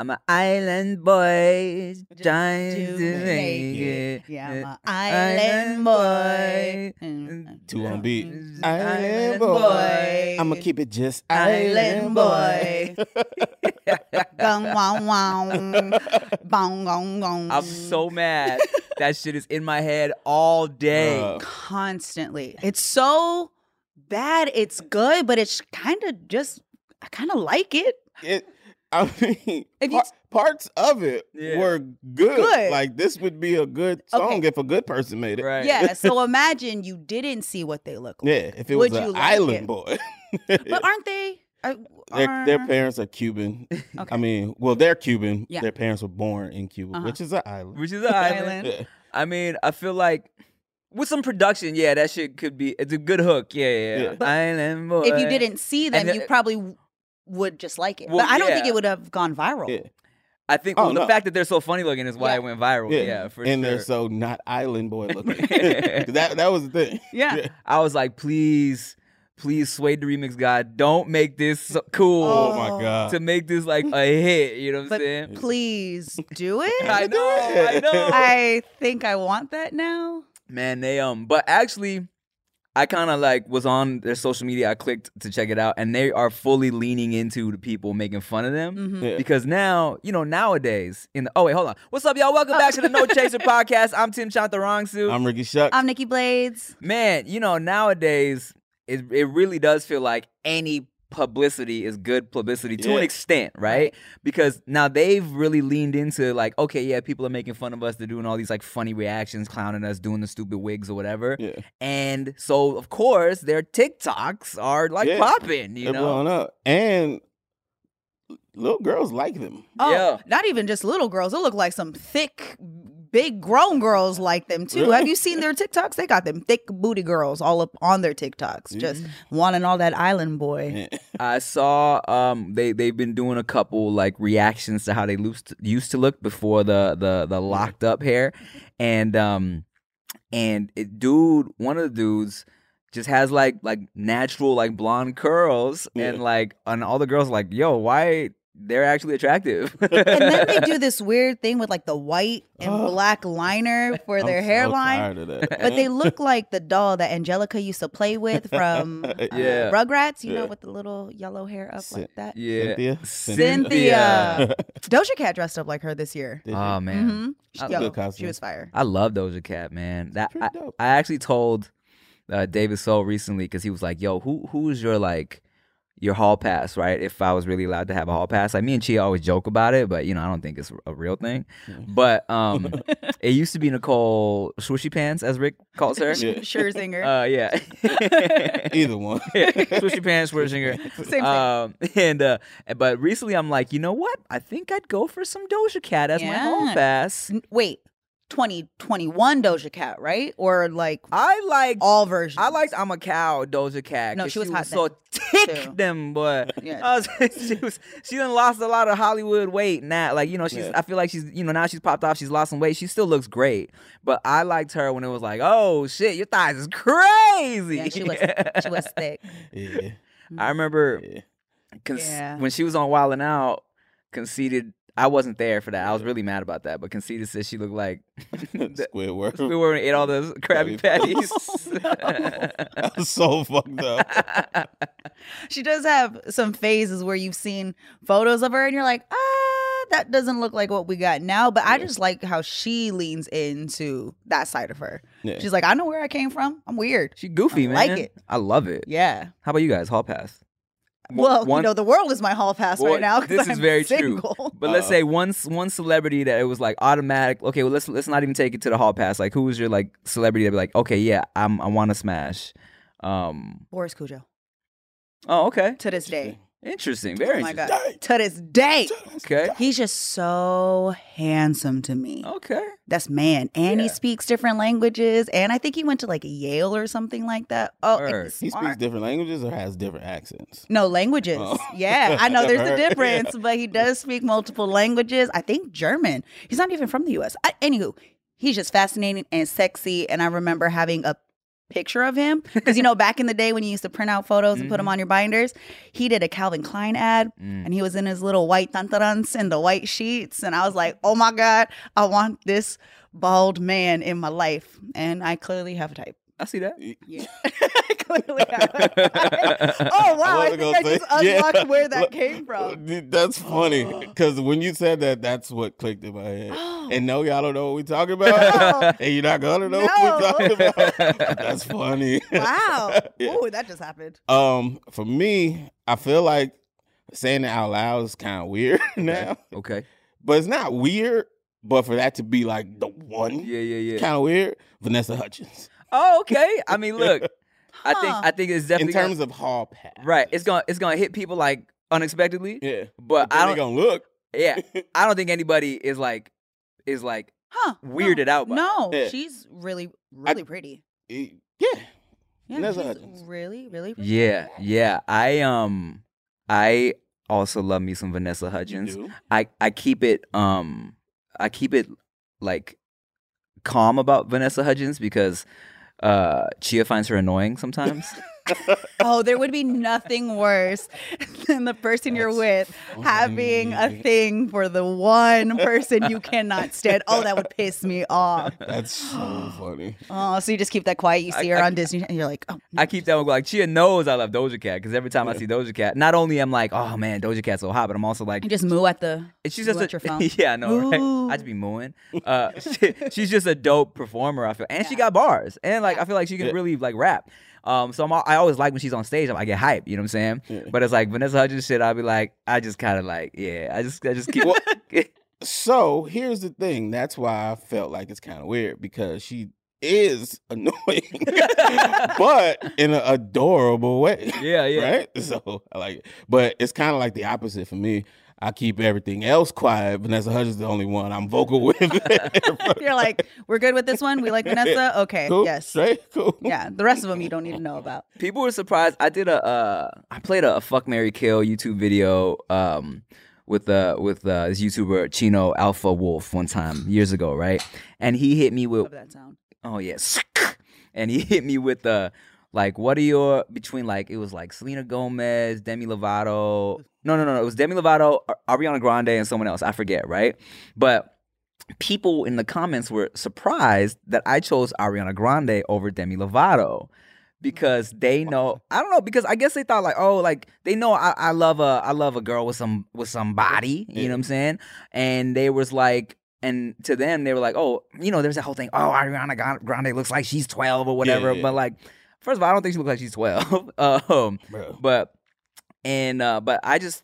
I'm an island boy trying to, make it. Yeah, I'm an Island island boy. Mm. Two on beat. Island Island boy. boy. I'ma keep it just Island boy. Gong wow wow. Bong gong gong. I'm so mad. that shit is in my head all day. Uh, constantly. It's so bad. It's good, but it's kind of just. I kind of like it. it, I mean, If you- par- parts of it Yeah. were good. Good. Like this would be a good song Okay. if a good person made it. right. Yeah. So imagine you didn't see what they look like. Yeah, if it Would was you an like island it? boy. But aren't they? uh, their, their parents are Cuban. Okay. I mean, well, they're Cuban. Yeah. Their parents were born in Cuba, Uh-huh. which is an island. Which is an island. Island. Yeah. I mean, I feel like with some production, yeah, that shit could be. It's a good hook. Yeah, yeah. yeah. Yeah. Island boy. if you didn't see them, the- you probably w- would just like it. Well, but I don't think it would have gone viral. Yeah. I think Oh, well, the fact that they're so funny looking is why Yeah. it went viral. Yeah, Yeah, for and sure. they're so not island boy looking. that that was the thing. Yeah. I was like, please, please, Sway the remix god, don't make this so cool Oh, Oh. my god. to make this like a hit. You know what I'm saying? please do it. I know, I know. I think I want that now. Man, they um, but actually, I kind of like was on their social media. I clicked to check it out, and they are fully leaning into the people making fun of them. Mhm. Yeah. Because now, you know, nowadays in the oh wait, hold on. What's up, y'all? Welcome back to the No Chaser podcast. I'm Tim Chantarangsu. I'm Ricky Shuck. I'm Nikki Blades. Man, you know, nowadays it it really does feel like any publicity is good publicity to an extent, right? Because now they've really leaned into like, okay, yeah, people are making fun of us, they're doing all these like funny reactions, clowning us, doing the stupid wigs or whatever. yeah. And so of course their TikToks are like Yeah. popping, you They're know. up. And little girls like them. Oh, Yeah. not even just little girls. It look like some thick, big grown girls like them too. Really? Have you seen their TikToks? They got them thick booty girls all up on their TikToks, just wanting all that island boy. I saw um they they've been doing a couple like reactions to how they used used to look before the the the locked up hair, and um and it, dude one of the dudes just has like like natural like blonde curls and like and all the girls are like yo why they're actually attractive And then they do this weird thing with like the white and Oh. black liner for I'm their so hairline. tired of that. But they look like the doll that Angelica used to play with from uh, Yeah. Rugrats, you know, with the little yellow hair up Cyn- like that. yeah Cynthia? Cynthia. Doja Cat dressed up like her this year. Did you? oh man hmm That's Yo, she was fire. I love Doja Cat, man. That I. I actually told uh, David So recently because he was like, "Yo, who who's your like your hall pass, right? If I was really allowed to have a hall pass, like me and Chia always joke about it, but you know I don't think it's a real thing. But um, it used to be Nicole Swooshy Pants, as Rick calls her. Yeah. Scherzinger. Uh, yeah. Either one. Yeah, Swooshy Pants, Scherzinger. Same thing. Um, and uh, but recently I'm like, you know what? I think I'd go for some Doja Cat as my hall pass. N- Wait, 2021 Doja Cat, right? Or like I like all versions? I liked I'm a cow Doja Cat. No, she was hot so then, thick too. them but Yeah. I was, she was she done lost a lot of Hollywood weight now. Like you know she's Yeah. I feel like she's you know now she's popped off. She's lost some weight. She still looks great. But I liked her when it was like oh shit your thighs is crazy. Yeah, she was she was thick. Yeah. I remember Yeah. cons- Yeah. when she was on Wild 'N Out. Conceited. I wasn't there for that. I was really mad about that. But Conceited said she looked like Squidward. we were ate all those Krabby Krabby Patties. that was so fucked up. She does have some phases where you've seen photos of her and you're like, ah, that doesn't look like what we got now. But I just like how she leans into that side of her. Yeah. She's like, I know where I came from. I'm weird. She goofy, man. I man. like it. I love it. Yeah. How about you guys? Hall pass. Well, One- you know, the world is my hall pass Well, right now. 'cause this is I'm very true. single. But let's say one one celebrity that it was like automatic. Okay, well let's let's not even take it to the hall pass. Like who was your like celebrity that be like, okay, yeah, I'm I want to smash. Um. Boris Kodjoe Oh, okay. to this day. Interesting. Oh Very Oh my interesting. god. To this day. Okay. He's just so handsome to me. Okay. That's man. And he speaks different languages. And I think he went to like Yale or something like that. Oh, and Word. he's He speaks different languages or has different accents. No, languages. Oh. Yeah, I know there's a Heard. difference, but he does speak multiple languages. I think German. He's not even from the US. I, anywho, he's just fascinating and sexy. And I remember having a picture of him because, you know, back in the day when you used to print out photos and put them on your binders, he did a Calvin Klein ad Mm. and he was in his little white tantarans and the white sheets. And I was like, oh my God, I want this bald man in my life. And I clearly have a type. I see that. Yeah. I clearly have. Oh wow! I, wasn't think gonna I just say- yeah. unlocked where that Look, came from. That's funny because when you said that, that's what clicked in my head. And no, y'all don't know what we talking about, No. and you're not gonna know No. what we talking about. That's funny. Wow! Yeah. Oh, that just happened. Um, for me, I feel like saying it out loud is kind of weird now, Okay. but it's not weird. But for that to be like the one, Yeah, yeah, yeah. kind of weird. Vanessa Hudgens, Oh, okay. I mean, look, I think I think it's definitely in terms gonna, of hall pass, right. It's gonna it's gonna hit people like unexpectedly. yeah. But Then I don't. gonna look. Yeah, I don't think anybody is like is like Huh? no. weirded out by. No, Yeah. she's really, really pretty. Yeah, Yeah, Vanessa she's Hudgens. really, really. Pretty. Yeah, yeah. I um, I also love me some Vanessa you Hudgens. do. I I keep it um, I keep it like calm about Vanessa Hudgens because uh, Chia finds her annoying sometimes. Oh, there would be nothing worse than the person you're That's with having a thing for the one person you cannot stand. Oh, that would piss me off. That's so funny. Oh, so you just keep that quiet. You I- see her I- on Disney, and you're like, oh, I keep that one like Chia knows I love Doja Cat because every time I see Doja Cat, not only I'm like, oh man, Doja Cat's so hot, but I'm also like, you just moo at the. It's she's moo just at a, your phone. yeah, I know, right? I just be mooing. Uh, she- she's just a dope performer. I feel, and she got bars, and like I feel like she can Yeah. really like rap. Um, so I'm, I always like when she's on stage. I get hype. You know what I'm saying? Yeah. But it's like Vanessa Hudgens shit. I'll be like, I just kind of like, yeah, I just, I just keep. Well, So here's the thing. That's why I felt like it's kind of weird because she is annoying, but in an adorable way. yeah, yeah. Right? So I like it. But it's kind of like the opposite for me. I keep everything else quiet. Vanessa Hudgens is the only one I'm vocal with. You're like, we're good with this one. We like Vanessa. Okay, cool? yes, Straight? Cool. yeah. The rest of them you don't need to know about. People were surprised. I did a, uh, I played a, a fuck Mary Kill YouTube video, um, with uh with uh, this YouTuber Chino Alpha Wolf one time years ago, right? And he hit me with Love that sound. Oh yes. And he hit me with the like, what are your between like it was like Selena Gomez, Demi Lovato. No, no, no, no. It was Demi Lovato, Ar- Ariana Grande, and someone else. I forget, right? But people in the comments were surprised that I chose Ariana Grande over Demi Lovato. Because they know, I don't know. Because I guess they thought like, oh, like they know I, I love a, I love a girl with some, with some body. You know what I'm saying? And they was like, and to them they were like, oh, you know, there's that whole thing. Oh, Ariana Grande looks like she's 12 or whatever. yeah. But like, first of all, I don't think she looks like she's 12. um, Bro. but and uh, but I just,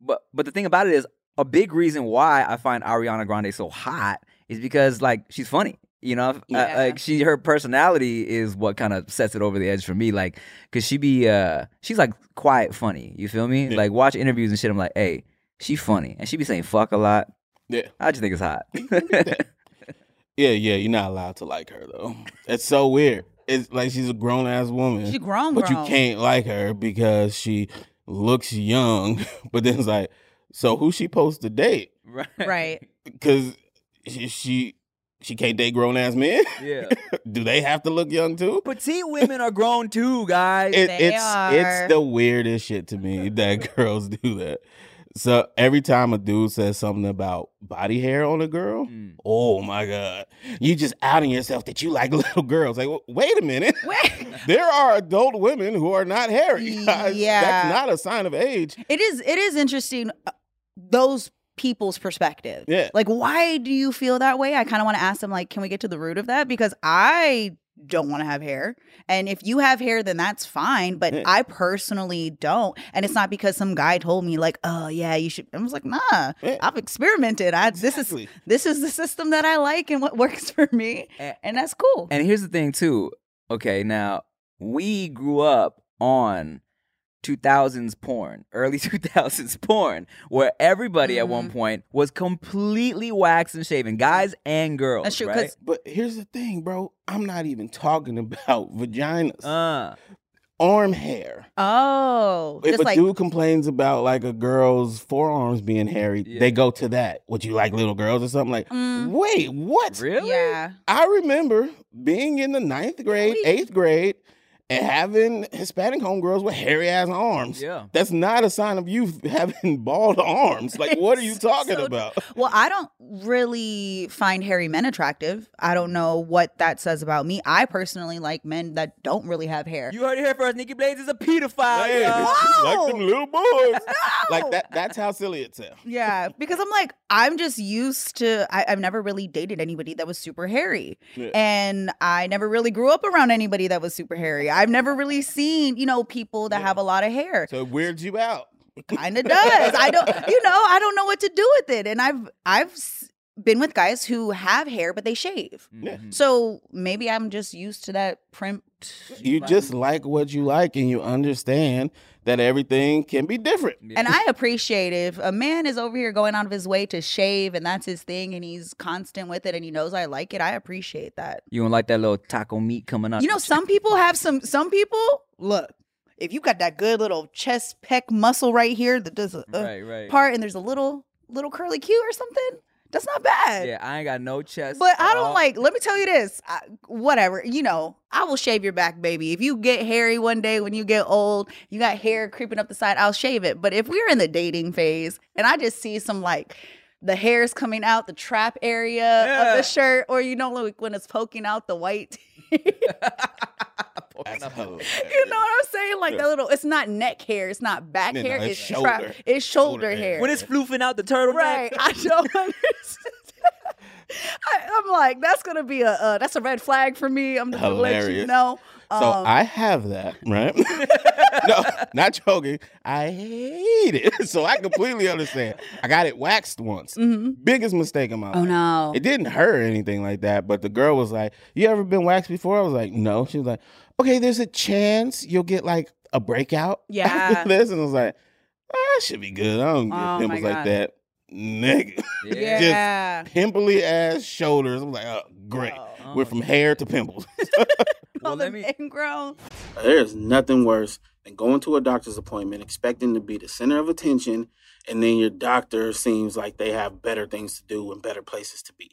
but but the thing about it is, a big reason why I find Ariana Grande so hot is because like she's funny. You know, Uh, like she, her personality is what kind of sets it over the edge for me. Like, cause she be, uh, she's like quiet funny. You feel me? Yeah. Like watch interviews and shit. I'm like, hey, she funny, and she be saying fuck a lot. Yeah. I just think it's hot. Yeah, yeah, you're not allowed to like her though. It's so weird. It's like she's a grown ass woman. She grown, but you can't like her because she looks young. But then it's like, so who she supposed to date? right. Right. Because she, she she can't date grown ass men. Yeah. Do they have to look young too? Petite women are grown too, guys. It, They it's are. it's the weirdest shit to me that girls do that. So every time a dude says something about body hair on a girl, Mm. oh my god, you just outing yourself that you like little girls. Like, w- wait a minute. Wait. There are adult women who are not hairy. Yeah. That's not a sign of age. It is. It is interesting. uh, Those people's perspective. Yeah. Like, why do you feel that way? I kind of want to ask them. Like, can we get to the root of that? Because I don't want to have hair, and if you have hair, then that's fine. But Yeah. I personally don't, and it's not because some guy told me like, oh yeah, you should. I was like, nah. Yeah. I've experimented. I this is this is the system that I like and what works for me, and that's cool. And here's the thing too. Okay, now we grew up on 2000s porn, early 2000s porn, where everybody at Mm-hmm. one point was completely waxed and shaven, guys and girls. That's true, Right? 'cause- But here's the thing, bro. I'm not even talking about vaginas. Uh, Arm hair. Oh, If just a like dude complains about like a girl's forearms being hairy, Yeah. they go to that. Would you like little girls or something? Like, Mm. wait, what? really? yeah. I remember being in the ninth grade, eighth grade, and having Hispanic homegirls with hairy ass arms. Yeah. That's not a sign of you having bald arms. Like, what are you talking so- about? Well, I don't really find hairy men attractive. I don't know what that says about me. I personally like men that don't really have hair. You heard it here first. Nikki Blades is a pedophile. Hey, y'all. like Whoa! them little boys. Like that. That's how silly it sounds. Yeah, because I'm like, I'm just used to, I, I've never really dated anybody that was super hairy. Yeah. And I never really grew up around anybody that was super hairy. I've never really seen, you know, people that Yeah. have a lot of hair. So it weirds you out. It kind of does. I don't, you know, I don't know what to do with it. And I've, I've been with guys who have hair, but they shave. Yeah. Mhm. So maybe I'm just used to that primped. You just like what you like, and you understand that everything can be different. Yeah. And I appreciate if a man is over here going out of his way to shave and that's his thing and he's constant with it and he knows I like it. I appreciate that. You don't like that little taco meat coming out? You know, some people have some, some people, look, if you got that good little chest pec muscle right here that does a, a right, right. part and there's a little, little curly Q or something, that's not bad. Yeah, I ain't got no chest. But I don't all. like. Let me tell you this. I, whatever you know, I will shave your back, baby. If you get hairy one day when you get old, you got hair creeping up the side, I'll shave it. But if we're in the dating phase and I just see some like the hairs coming out the trap area of the shirt, or you know, like when it's poking out the white. Poking That's up. hilarious. You know what I'm saying? Like Yeah. that little. It's not neck hair. It's not back No, no, hair. it's it's trap. shoulder. It's shoulder, Shoulder hair. hair. when it's floofing out the turtleneck. Right. I don't understand. I, I'm like, that's gonna be a uh, that's a red flag for me. I'm just gonna let you Hilarious. know. So Um, I have that, right? no, not joking. I hate it. So I completely understand. I got it waxed once. mhm. Biggest mistake in my Oh life. no. It didn't hurt or anything like that, but the girl was like, "You ever been waxed before?" I was like, "No." She was like, "Okay, there's a chance you'll get like a breakout Yeah. after this," and I was like, "Ah, should be good. I don't get Oh, pimples like that, nigga. Yeah. yeah. Pimply ass shoulders." I'm like, "Oh, great. Oh. Oh, We're from hair to pimples." Well, let me. Ingrown. There's nothing worse than going to a doctor's appointment expecting to be the center of attention, and then your doctor seems like they have better things to do and better places to be.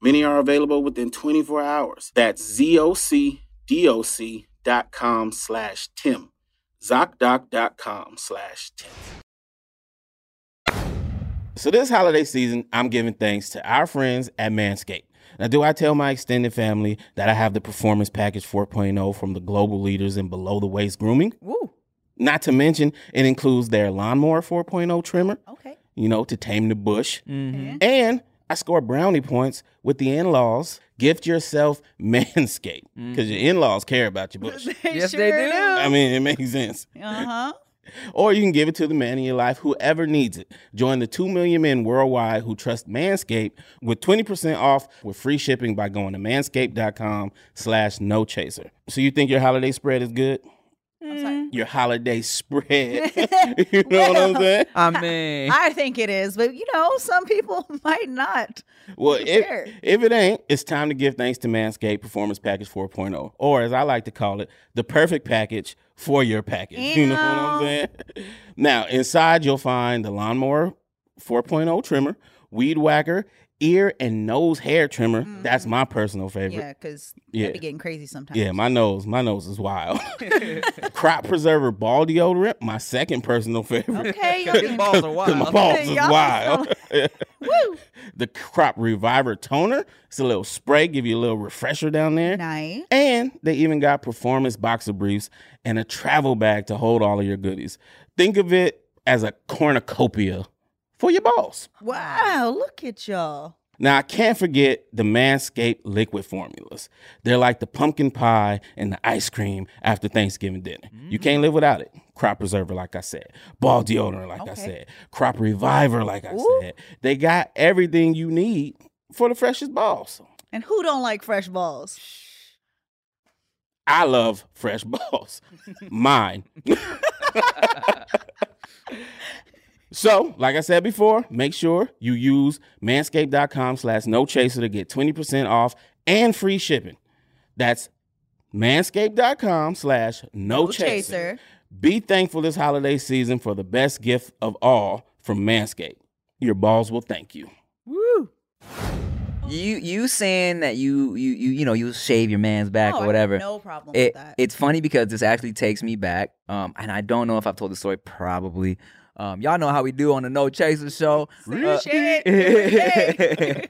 Many are available within 24 hours. That's ZocDoc.com slash Tim. ZocDoc.com slash Tim. So this holiday season, I'm giving thanks to our friends at Manscaped. Now, do I tell my extended family that I have the Performance Package 4.0 from the global leaders in below the waist grooming? Woo. Not to mention, it includes their Lawnmower 4.0 trimmer, Okay. you know, to tame the bush. Mhm. And I score brownie points with the in laws. Gift yourself Manscaped because your in laws care about your bush. Yes, they do. I mean, it makes sense. Uh huh. Or you can give it to the man in your life, whoever needs it. Join the 2 million men worldwide who trust Manscaped with 20% off with free shipping by going to manscaped.com slash no chaser. So you think your holiday spread is good? I'm. Mm. Your holiday spread. you know what I'm saying? I mean, I think it is, but you know, some people might not. Well, if, Sure. if it ain't, it's time to give thanks to Manscaped Performance Package 4.0, or as I like to call it, the perfect package for your package. You know what I'm saying? Now, inside you'll find the Lawnmower 4.0 trimmer weed whacker, ear and nose hair trimmer. Mm-hmm. That's my personal favorite. Yeah, because Yeah. yeah, be getting crazy sometimes. Yeah, my nose, my nose is wild. Crop preserver ball deodorant, my second personal favorite. Okay, y'all His getting- balls are 'Cause my balls is wild. Woo! the crop reviver toner. It's a little spray, give you a little refresher down there. Nice. And they even got performance boxer briefs and a travel bag to hold all of your goodies. Think of it as a cornucopia for your balls. Wow, look at y'all. Now, I can't forget the Manscaped liquid formulas. They're like the pumpkin pie and the ice cream after Thanksgiving dinner. You mm. can't live without it. Crop preserver, like I said. Ball deodorant, like I said. Crop reviver, like I Ooh. said. They got everything you need for the freshest balls. And who don't like fresh balls? I love fresh balls. Mine. so, like I said before, make sure you use manscaped.com slash no chaser to get 20% off and free shipping. That's manscaped.com slash no No chaser. chaser. Be thankful this holiday season for the best gift of all from Manscaped. Your balls will thank you. Woo. You you saying that you you you you know you shave your man's back Oh, I or have whatever. no problem it, with that. It's funny because this actually takes me back. Um, and I don't know if I've told the story. Probably. Um, y'all know how we do on the No Chaser show. Uh,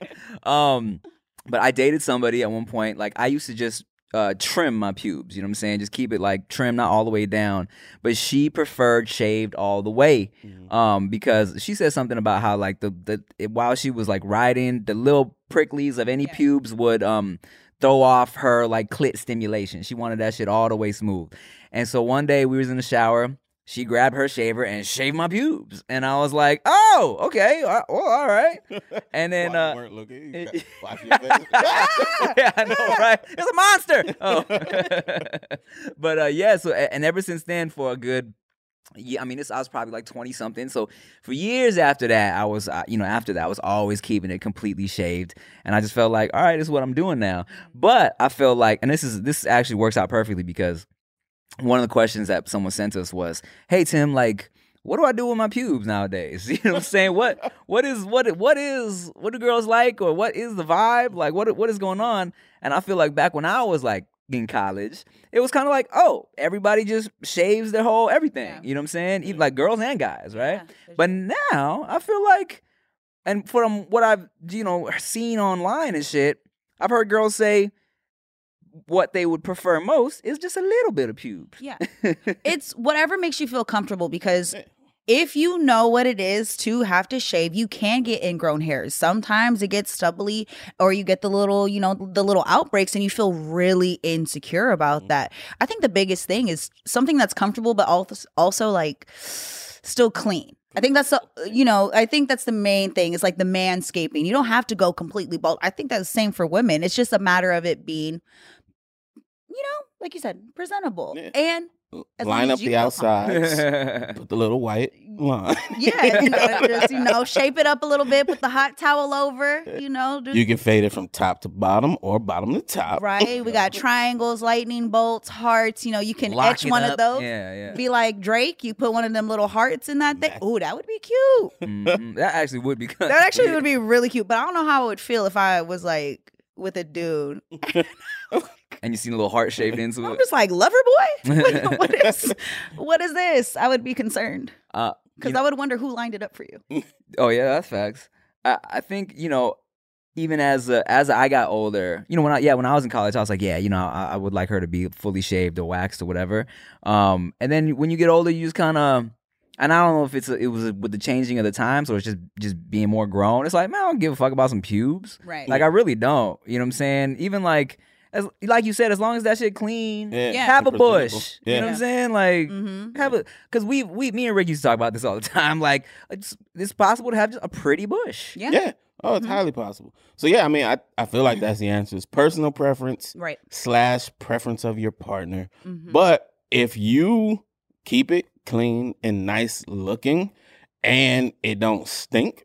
um, but I dated somebody at one point. Like I used to just uh trim my pubes. You know what I'm saying? Just keep it like trim, not all the way down. But she preferred shaved all the way. Um, because she said something about how like the the it, while she was like riding, the little pricklies of any Yeah. pubes would um throw off her like clit stimulation. She wanted that shit all the way smooth. And so one day we was in the shower. She grabbed her shaver and shaved my pubes, and I was like, "Oh, okay, uh, well, all right." And then, uh, weren't looking. You got- wash your face. yeah, I know, right? It's a monster. Oh, but uh, yeah. So and ever since then, for a good, yeah, I mean, this I was probably like twenty something. So for years after that, I was, uh, you know, after that, I was always keeping it completely shaved, and I just felt like, all right, this is what I'm doing now. But I feel like, and this is this actually works out perfectly because one of the questions that someone sent us was, "Hey Tim, like." What do I do with my pubes nowadays? You know what I'm saying? What what is what what is what do girls like or what is the vibe? Like what what is going on? And I feel like back when I was like in college, it was kind of like, oh, everybody just shaves their whole everything. Yeah. You know what I'm saying? Even mm-hmm. like girls and guys, right? Yeah, But now I feel like, and from what I've you know seen online and shit, I've heard girls say what they would prefer most is just a little bit of pubes. yeah, it's whatever makes you feel comfortable because if you know what it is to have to shave, you can get ingrown hairs. Sometimes it gets stubbly or you get the little, you know, the little outbreaks and you feel really insecure about mm-hmm. that. I think the biggest thing is something that's comfortable but also also like still clean. I think that's the you know, I think that's the main thing It's like the manscaping. You don't have to go completely bald. I think that's the same for women. It's just a matter of it being you know, like you said, presentable. Yeah. And As Line up the outside. Put the little white line. Yeah, you know, just you know, shape it up a little bit, put the hot towel over, you know, do, You can fade it from top to bottom or bottom to top. right? We got triangles, lightning bolts, hearts. You know, you can Lock etch one up. of those. Yeah, yeah. Be like Drake, you put one of them little hearts in that thing. Oh, that would be cute. Mhm. That actually would be good. That actually would be really cute. But I don't know how it would feel if I was like with a dude. And you seen a little heart shaved into it. I'm just like lover boy. What- what is what is this? I would be concerned Uh, because you I would wonder who lined it up for you. Oh yeah, that's facts. I, I think you know, even as uh, as I got older, you know, when I yeah when I was in college, I was like, yeah, you know, I, I would like her to be fully shaved or waxed or whatever. Um, and then when you get older, you just kind of, and I don't know if it's a, it was with the changing of the times or it's just just being more grown. It's like man, I don't give a fuck about some pubes. Right. Like I really don't. You know what I'm saying? Even like. As, like you said, as long as that shit clean, Yeah. Yeah. have a Presentable. bush. You know what I'm saying? Like, mm-hmm. have a because we we me and Rick used to talk about this all the time. Like it's it's possible to have just a pretty bush. Yeah. Yeah. Oh, it's Mhm. highly possible. So yeah, I mean, I, I feel like that's the answer. It's personal preference Right. slash preference of your partner. Mhm. But if you keep it clean and nice looking and it don't stink,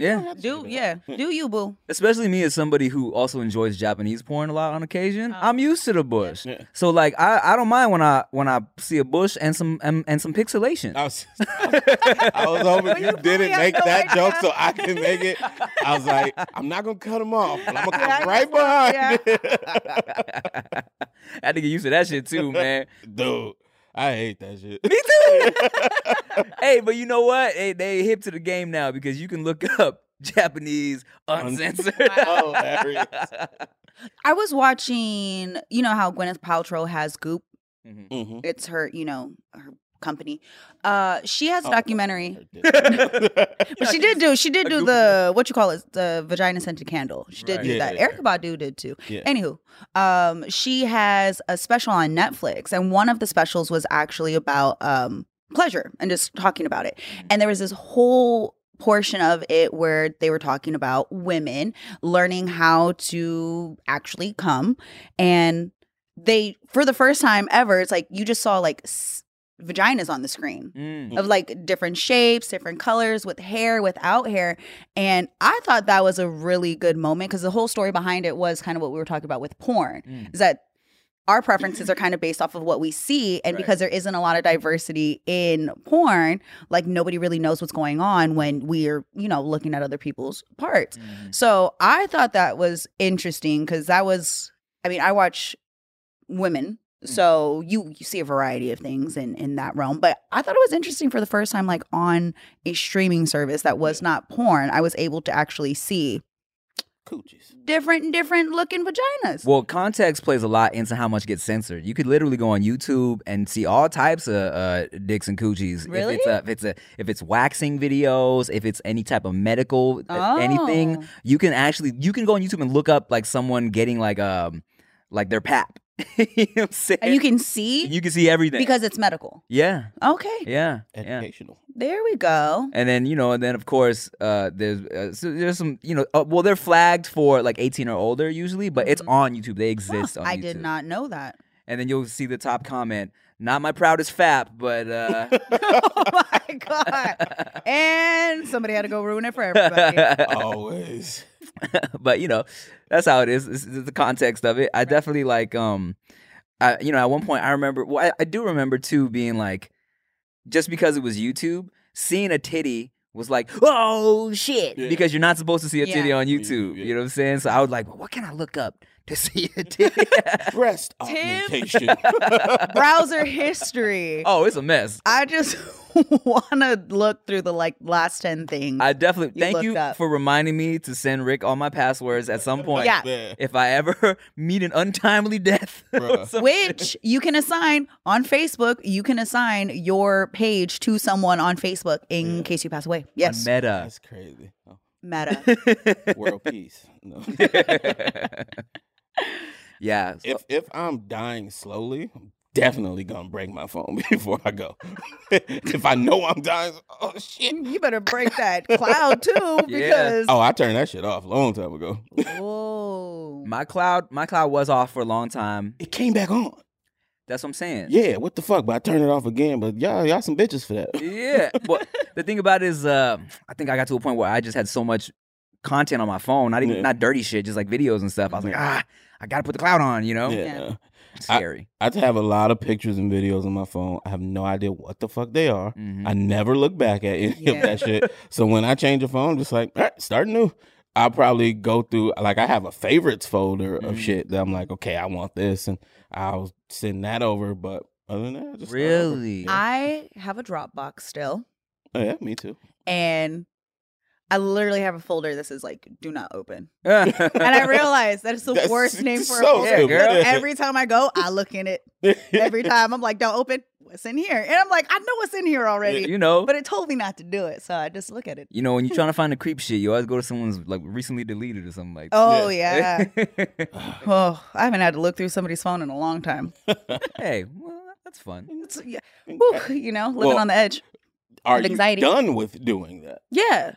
Yeah. Do yeah, do you boo? Especially me as somebody who also enjoys Japanese porn a lot on occasion. Oh. I'm used to the bush. Yeah. So like I, I don't mind when I when I see a bush and some and, and some pixelation. I was, I was hoping you you didn't make that idea. joke so I can make it. I was like, I'm not gonna cut him off, but I'm gonna Yeah, come right behind yeah. I had to get used to that shit too, man. Dude, I hate that shit. Me too. hey, but you know what? Hey, they hip to the game now because you can look up Japanese uncensored. Hilarious. I was watching. You know how Gwyneth Paltrow has Goop. Mhm. Mhm. It's her. You know her company. Uh, she has a Oh, documentary. but But she did do. She did do the what you call it, the vagina scented candle. She did Right. do Yeah, that. yeah, Erykah Badu did too. Yeah. Anywho, um, she has a special on Netflix, and one of the specials was actually about um pleasure and just talking about it. And there was this whole portion of it where they were talking about women learning how to actually come and they for the first time ever it's like you just saw like s- vaginas on the screen Mm. of like different shapes, different colors, with hair, without hair. And I thought that was a really good moment because the whole story behind it was kind of what we were talking about with porn Mm. is that our preferences are kind of based off of what we see. And Right. because there isn't a lot of diversity in porn, like nobody really knows what's going on when we're, you know, looking at other people's parts. Mhm. So I thought that was interesting because that was, I mean, I watch women. So you you see a variety of things in in that realm, but I thought it was interesting for the first time, like on a streaming service that was not porn. I was able to actually see Coochies. different different looking vaginas. Well, context plays a lot into how much gets censored. You could literally go on YouTube and see all types of uh, dicks and coochies. Really? If it's a, if it's a if it's waxing videos, if it's any type of medical uh, anything, Oh. you can actually you can go on YouTube and look up like someone getting like um like their pap. you know what I'm saying? and you can see you can see everything because it's medical. yeah Okay, yeah yeah. Educational. there we go. And then you know, and then of course, uh, there's uh, so there's some you know, uh, well they're flagged for like 18 or older usually, but it's Mhm. on YouTube. They Huh, exist on I YouTube. did not know that. And then you'll see the top comment. Not my proudest fap, but uh, oh my god! And somebody had to go ruin it for everybody. Always. but you know, that's how it is. This is the context of it. I definitely like um I you know, at one point I remember well I, I do remember too being like just because it was YouTube, seeing a titty was like, oh shit. Yeah. Because you're not supposed to see a titty Yeah. on YouTube. Yeah. You know what I'm saying? So I was like, well, what can I look up to see a titty? Breast Tim. augmentation. Browser history. oh, it's a mess. I just want to look through the like last 10 things. I definitely You thank you up. for reminding me to send Rick all my passwords at some point. Yeah. Man. If I ever meet an untimely death, which you can assign on Facebook. You can assign your page to someone on Facebook in Yeah. case you pass away. on Yes. Meta. That's crazy. Oh, Meta. world peace. No. Yeah. so- if if I'm dying slowly, I'm definitely gonna break my phone before I go. if I know I'm dying, oh shit. you better break that cloud too Yeah. because. Oh, I turned that shit off a long time ago. Whoa. my cloud, my cloud was off for a long time. it came back on. That's what I'm saying. Yeah, what the fuck? But I turned it off again. But y'all, y'all some bitches for that. Yeah. But the thing about it is, uh, I think I got to a point where I just had so much content on my phone, not even Yeah. not dirty shit, just like videos and stuff. I was like, ah, I gotta put the cloud on, you know? Yeah. Yeah. Scary. I have a lot of pictures and videos on my phone. I have no idea what the fuck they are. Mhm. I never look back at any Yeah. of that shit. So when I change a phone, I'm just like, all right, start new. I'll probably go through like I have a favorites folder of Mhm. shit that I'm like, okay, I want this, and I'll send that over. But other than that, I just start over. Really? I have a Dropbox still, Oh, yeah, me too. and I literally have a folder that says like "Do not open," and and I realize that is the That's worst name for a folder. stupid. Because Every time I go, I look in it. Every time I'm like, "Don't open." What's in here? And I'm like, I know what's in here already, you know, but it told me not to do it, so I just look at it. you know, when you're trying to find the creep shit, you always go to someone's like recently deleted or something like. Oh yeah. that. oh, I haven't had to look through somebody's phone in a long time. hey, well, that's fun. It's, yeah, whew, you know, living Well, on the edge. Are with you anxiety. done with doing that? Yeah,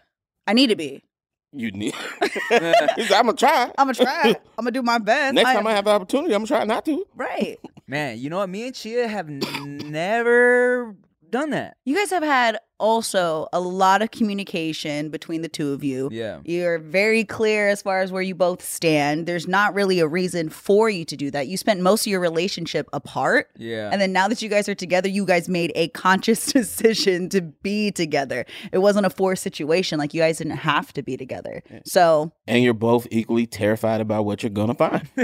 I need to be. You need. He's like, I'm gonna try. I'm gonna try. I'm gonna do my best. Next I time I have the opportunity, I'm gonna try not to. right. Man, you know what? Me and Chia have n- never done that. You guys have had also a lot of communication between the two of you. Yeah. You're very clear as far as where you both stand. There's not really a reason for you to do that. You spent most of your relationship apart. Yeah. And then now that you guys are together, you guys made a conscious decision to be together. It wasn't a forced situation. Like you guys didn't have to be together. So And you're both equally terrified about what you're gonna find.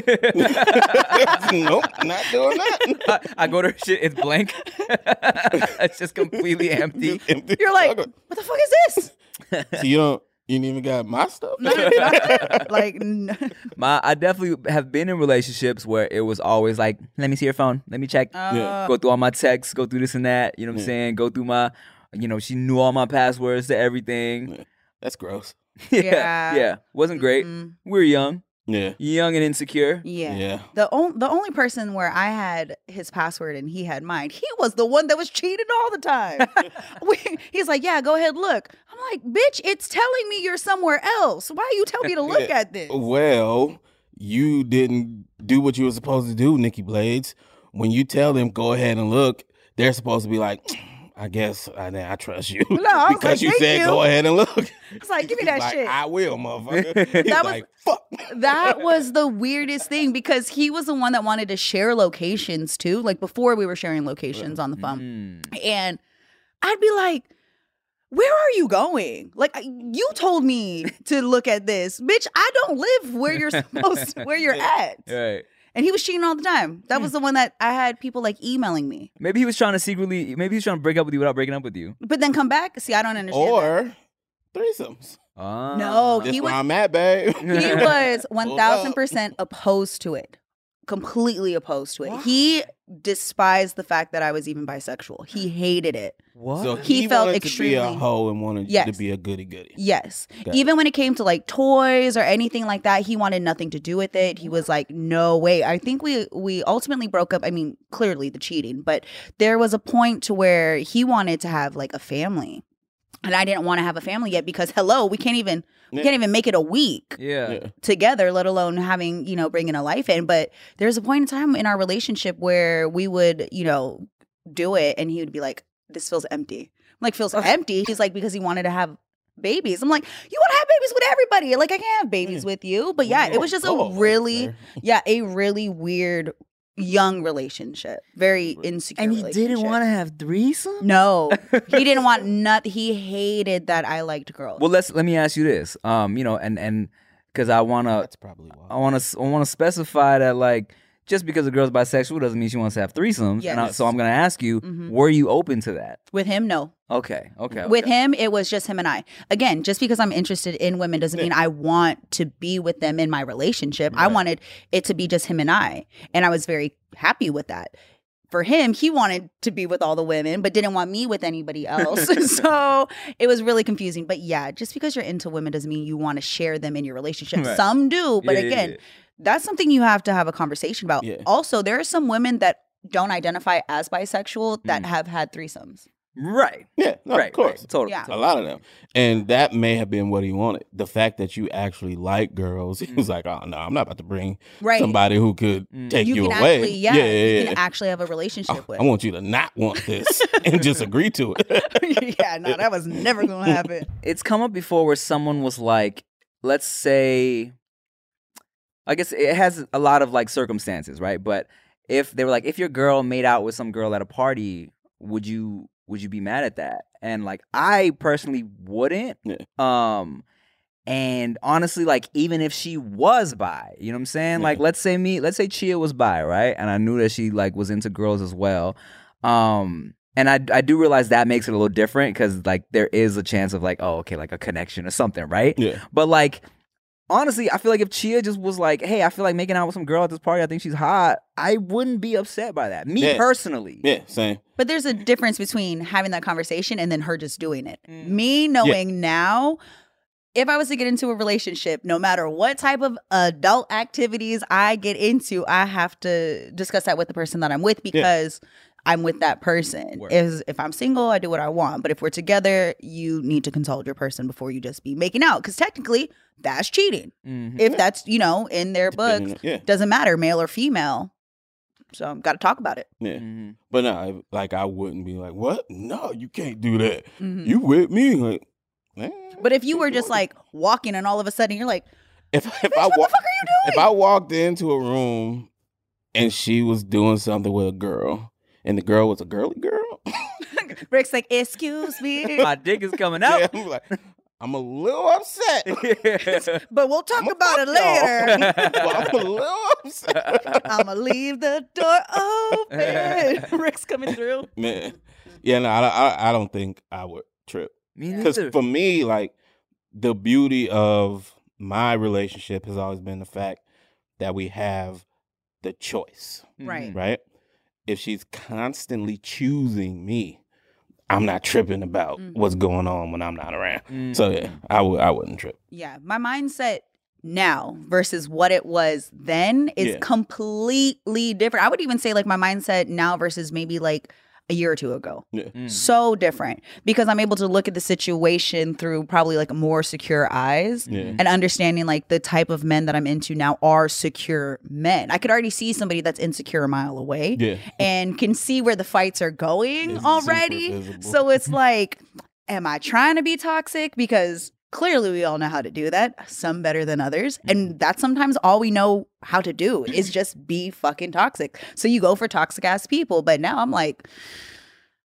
nope, not doing that. I, I go to her shit, it's blank. it's just completely empty. Empty. you're like, what the fuck is this? so you don't you didn't even got my stuff. like, n- My I definitely have been in relationships where it was always like, let me see your phone, let me check, uh, go through all my texts, go through this and that. You know what I'm saying? Go through my, you know, she knew all my passwords to everything. That's gross. yeah, Yeah. yeah, wasn't great. mm, We were young, Yeah. young and insecure. yeah. Yeah. The on- the only person where I had his password and he had mine, he was the one that was cheating all the time. we, he's like, "Yeah, go ahead, look." I'm like, "Bitch, it's telling me you're somewhere else. Why you tell me to look at this?" Well, you didn't do what you were supposed to do, Nikki Blades. When you tell them go ahead and look, they're supposed to be like, I guess I, I trust you. No, I was because like, you "Thank said you." go ahead and look. It's like, give me that like, shit. I will, motherfucker. He's That was- like, fuck. that was the weirdest thing because he was the one that wanted to share locations too. Like before we were sharing locations on the phone. Mm. And I'd be like, where are you going? Like you told me to look at this. Bitch, I don't live where you're supposed to, where you're at. Right. And he was cheating all the time. That was the one that I had people like emailing me. Maybe he was trying to secretly. Maybe he was trying to break up with you without breaking up with you. But then come back. See, I don't understand. that. Or threesomes. Ah. No, That's He where was- I'm at, babe. he was 1000% opposed to it. Completely opposed to it. He despised the fact that I was even bisexual. He hated it. What? So He he, felt wanted to be a hoe and wanted you Yes. to be a goody goody. Yes. Got Even when it came to like toys or anything like that, he wanted nothing to do with it. He was like, "No way." I think we we ultimately broke up. I mean, clearly the cheating, but there was a point to where he wanted to have like a family. And I didn't want to have a family yet because hello, we can't even we can't even make it a week yeah. Yeah. together, let alone having, you know, bringing a life in. But there's a point in time in our relationship where we would, you know, do it and he would be like, this feels empty. I'm like, feels empty. He's like, because he wanted to have babies. I'm like, you want to have babies with everybody. Like, I can't have babies mm. with you. But yeah, it was just Oh, a really, yeah, a really weird young relationship. Very insecure. And he didn't want to. to have threesome. No, he didn't want nothing. He hated that I liked girls. Well, let's let me ask you this. Um, you know, and and because I wanna, That's probably why. I wanna, I wanna specify that like just because a girl's bisexual doesn't mean she wants to have threesomes. And I, so I'm gonna ask you, Mhm. were you open to that? with him, no. Okay. Okay. With okay. him, it was just him and I. Again, just because I'm interested in women doesn't mean I want to be with them in my relationship. I wanted it to be just him and I. And I was very happy with that. For him, he wanted to be with all the women, but didn't want me with anybody else. so it was really confusing. But yeah, just because you're into women doesn't mean you want to share them in your relationship. Right. Some do, but Yeah, yeah, again, yeah. That's something you have to have a conversation about. Yeah. Also, there are some women that don't identify as bisexual that Mm. have had threesomes. right. Yeah, no, right. of course. Right. Totally. Yeah. A lot of them. And that may have been what he wanted. The fact that you actually like girls, he was like, oh, no, I'm not about to bring Right. somebody who could Mm. take you, you can away. actually, yeah, yeah, yeah, you yeah. can actually have a relationship I, with. I want you to not want this and just agree to it. yeah, no, that was never gonna happen. it's come up before where someone was like, let's say, I guess it has a lot of like circumstances, right? But if they were like, if your girl made out with some girl at a party, would you would you be mad at that? And like, I personally wouldn't. Yeah. Um, and honestly, like, even if she was bi, you know what I'm saying? Yeah. Like, let's say me, let's say Chia was bi, right? And I knew that she like was into girls as well. Um, and I I do realize that makes it a little different because like there is a chance of like, oh, okay, like a connection or something, right? Yeah. But like honestly, I feel like if Chia just was like, hey, I feel like making out with some girl at this party, I think she's hot, I wouldn't be upset by that. Me Yeah. personally. Yeah, same. But there's a difference between having that conversation and then her just doing it. Mm. Me knowing now, if I was to get into a relationship, no matter what type of adult activities I get into, I have to discuss that with the person that I'm with because I'm with that person. Word. Is if I'm single, I do what I want. But if we're together, you need to consult your person before you just be making out. Because technically, that's cheating. Mhm. If that's, you know, in their books, on- Yeah. doesn't matter, male or female. So I'm got to talk about it. Yeah. Mhm. But no, like I wouldn't be like, what? No, you can't do that. Mhm. You with me? Like, eh, But if you were just like walking and all of a sudden you're like, if if I what the fuck are you doing? if I walked into a room and she was doing something with a girl, and the girl was a girly girl, Rick's like, excuse me. My dick is coming yeah, out. I'm like, I'm a little upset. but we'll talk I'ma about it later. But I'm a little upset. I'ma leave the door open. Rick's coming through. Man, yeah, no, I, I, I don't think I would trip. Me Because for me, like the beauty of my relationship has always been the fact that we have the choice, Right. right? If she's constantly choosing me, I'm not tripping about Mhm. what's going on when I'm not around. Mhm. So yeah, I would I wouldn't trip. Yeah, my mindset now versus what it was then is Yeah. completely different. I would even say like my mindset now versus maybe like a year or two ago. Yeah. Mm. So different because I'm able to look at the situation through probably like more secure eyes Yeah. and understanding like the type of men that I'm into now are secure men. I could already see somebody that's insecure a mile away Yeah. and can see where the fights are going It's already. So it's like, am I trying to be toxic? Because clearly we all know how to do that, some better than others. Mm-hmm. And that's sometimes all we know how to do is just be fucking toxic. So you go for toxic ass people. But now I'm like,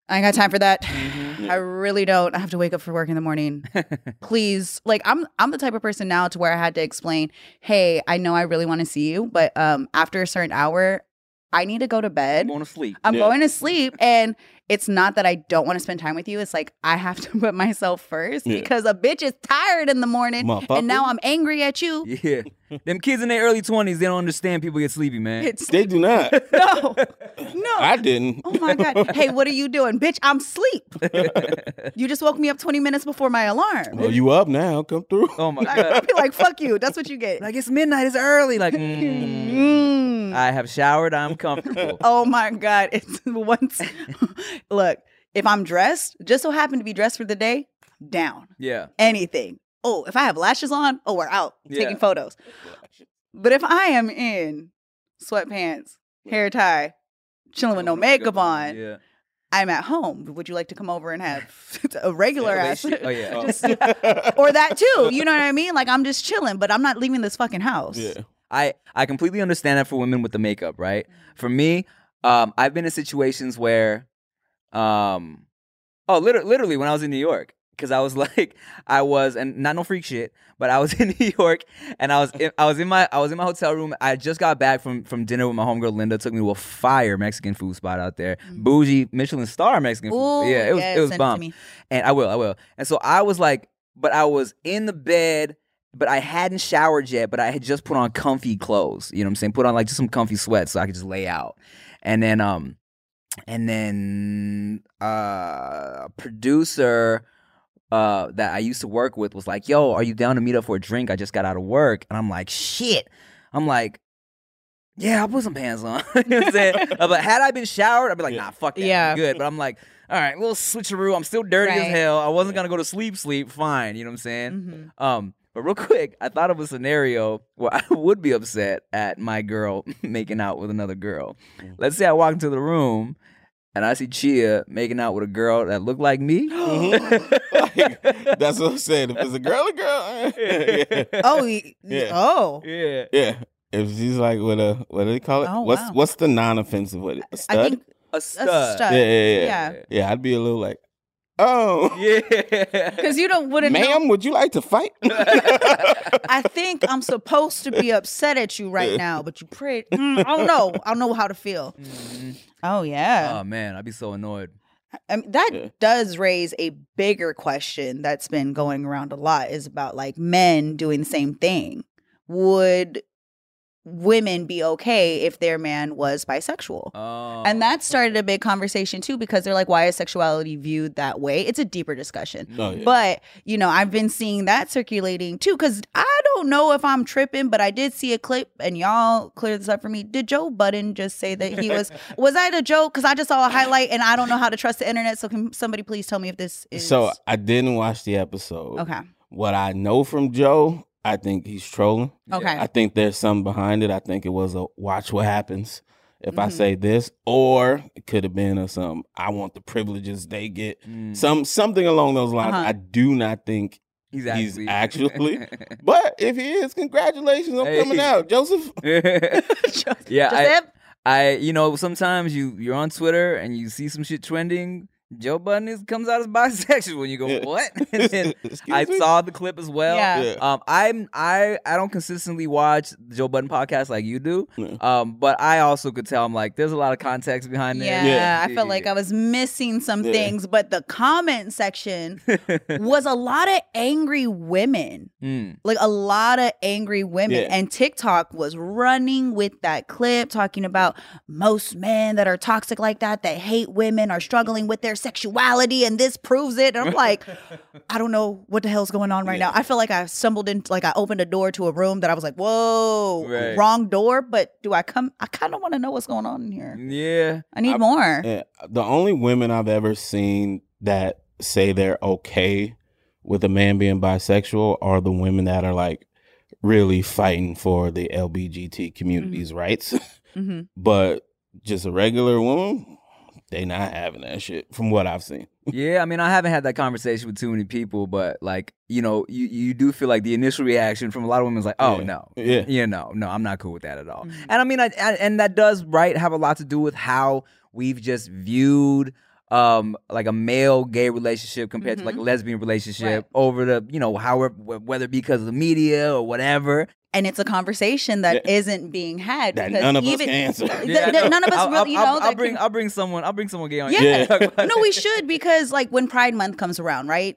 I ain't got time for that. Mm-hmm. I really don't. I have to wake up for work in the morning. Please. Like I'm I'm the type of person now to where I had to explain, hey, I know I really want to see you, but um after a certain hour, I need to go to I'm bed. going to sleep. I'm Yeah. going to sleep. And it's not that I don't want to spend time with you. It's like I have to put myself first Yeah. because a bitch is tired in the morning. And now I'm angry at you. Yeah. Them kids in their early 20s, they don't understand people get sleepy, man. It's They do not. no, no. I didn't. Oh my God. Hey, what are you doing? Bitch, I'm asleep. You just woke me up 20 minutes before my alarm. Well, you up now? Come through. oh my I'd God. be like, fuck you. That's what you get. Like, it's midnight, it's early. Like, mm, Mm. I have showered, I'm comfortable. Oh my God. It's once. Look, if I'm dressed, just so happen to be dressed for the day, down. Yeah. anything. Oh, if I have lashes on, oh, we're out Yeah. taking photos. But if I am in sweatpants, hair tie, chilling with no makeup on, Yeah. I'm at home. Would you like to come over and have a regular ass? Oh, yeah. Just- or that too. You know what I mean? Like I'm just chilling, but I'm not leaving this fucking house. Yeah. I I completely understand that for women with the makeup, right? For me, um, I've been in situations where, um, oh, literally, literally when I was in New York, because I was like, I was, and not no freak shit, but I was in New York, and I was, in, I was in my, I was in my hotel room. I just got back from from dinner with my homegirl Linda. Took me to a fire Mexican food spot out there, bougie Michelin star Mexican food. Yeah, it was, yes, it was bomb me. and I will, I will. And so I was like, but I was in the bed, but I hadn't showered yet, but I had just put on comfy clothes. You know what I'm saying? Put on like just some comfy sweats so I could just lay out. And then um and then uh a producer uh that I used to work with was like, "Yo, are you down to meet up for a drink? I just got out of work." And I'm like, "Shit." I'm like, yeah, I'll put some pants on. you know what I'm saying? But had I been showered, I'd be like, nah, fuck that. Yeah. I'm good. But I'm like, all right, little switcheroo. I'm still dirty as hell. I wasn't gonna go to sleep, sleep. Fine. You know what I'm saying? Mhm. Um, but real quick, I thought of a scenario where I would be upset at my girl making out with another girl. Mm. Let's say I walk into the room and I see Chia making out with a girl that looked like me. Like, that's what I'm saying. If it's a girl, a girl. yeah. Oh, y- Yeah. oh. yeah. Yeah. If she's like with a what do they call it? Oh, what's wow. what's the non-offensive with it? A stud? I think A a stud. stud. yeah, yeah, yeah, Yeah. yeah. I'd be a little like, oh, Yeah. Because you don't wouldn't know. ma'am, would you like to fight? I think I'm supposed to be upset at you right now, but you pray. Mm, I don't know. I don't know how to feel. Mhm. Oh yeah. Oh man, I'd be so annoyed. I mean, that Yeah. does raise a bigger question that's been going around a lot is about like men doing the same thing. Would women be okay if their man was bisexual? Oh. And that started a big conversation too because they're like, why is sexuality viewed that way? It's a deeper discussion. Oh, yeah. But, you know, I've been seeing that circulating too because I don't know if I'm tripping, but I did see a clip and y'all clear this up for me. Did Joe Budden just say that he was, was that a joke? Because I just saw a highlight and I don't know how to trust the internet. So can somebody please tell me if this is. So I didn't watch the episode. okay. What I know from Joe, I think he's trolling. Okay. I think there's something behind it. I think it was a watch what happens. if I Mhm. say this, or it could have been a some I want the privileges they get, Mm. some something along those lines. Uh-huh. I do not think. He's He's actually. actually- But if he is, congratulations on coming out, Joseph. yeah, I, I, you know, sometimes you you're on Twitter and you see some shit trending. Joe Budden is, comes out as bisexual, and you go, "What?" And I me? saw the clip as well. Yeah. Yeah. Um, I'm I I don't consistently watch the Joe Budden podcast like you do. Yeah. Um, but I also could tell I'm like there's a lot of context behind Yeah, there. Yeah. I felt like I was missing some Yeah. things, but the comment section was a lot of angry women. Mm. Like a lot of angry women. Yeah. And TikTok was running with that clip talking about most men that are toxic like that, that hate women, are struggling with their sexuality, and this proves it. And I'm like, I don't know what the hell's going on right Yeah. now. I feel like I stumbled into like I opened a door to a room that I was like, whoa, Right. wrong door. But do I come? I kind of want to know what's going on in here. Yeah. I need I- more. Yeah, the only women I've ever seen that say they're okay with a man being bisexual are the women that are like really fighting for the LBGT community's rights. hmm but just a regular woman, they not having that shit from what I've seen. Yeah, I mean, I haven't had that conversation with too many people, but like, you know, you, you do feel like the initial reaction from a lot of women is like, oh Yeah. no, Yeah. yeah, no, no, I'm not cool with that at all. Mhm. And I mean, I, I, and that does right have a lot to do with how we've just viewed um like a male gay relationship compared to like a lesbian relationship Mm-hmm. Right. over the you know however whether because of the media or whatever and it's a conversation that Yeah. not being had That because none of us even can answer. th- Yeah, th- none of us I'll, really I'll, know. I'll, that I'll bring can- I'll bring someone I'll bring someone gay on yeah, Yeah. No, we should because like when Pride Month comes around, right?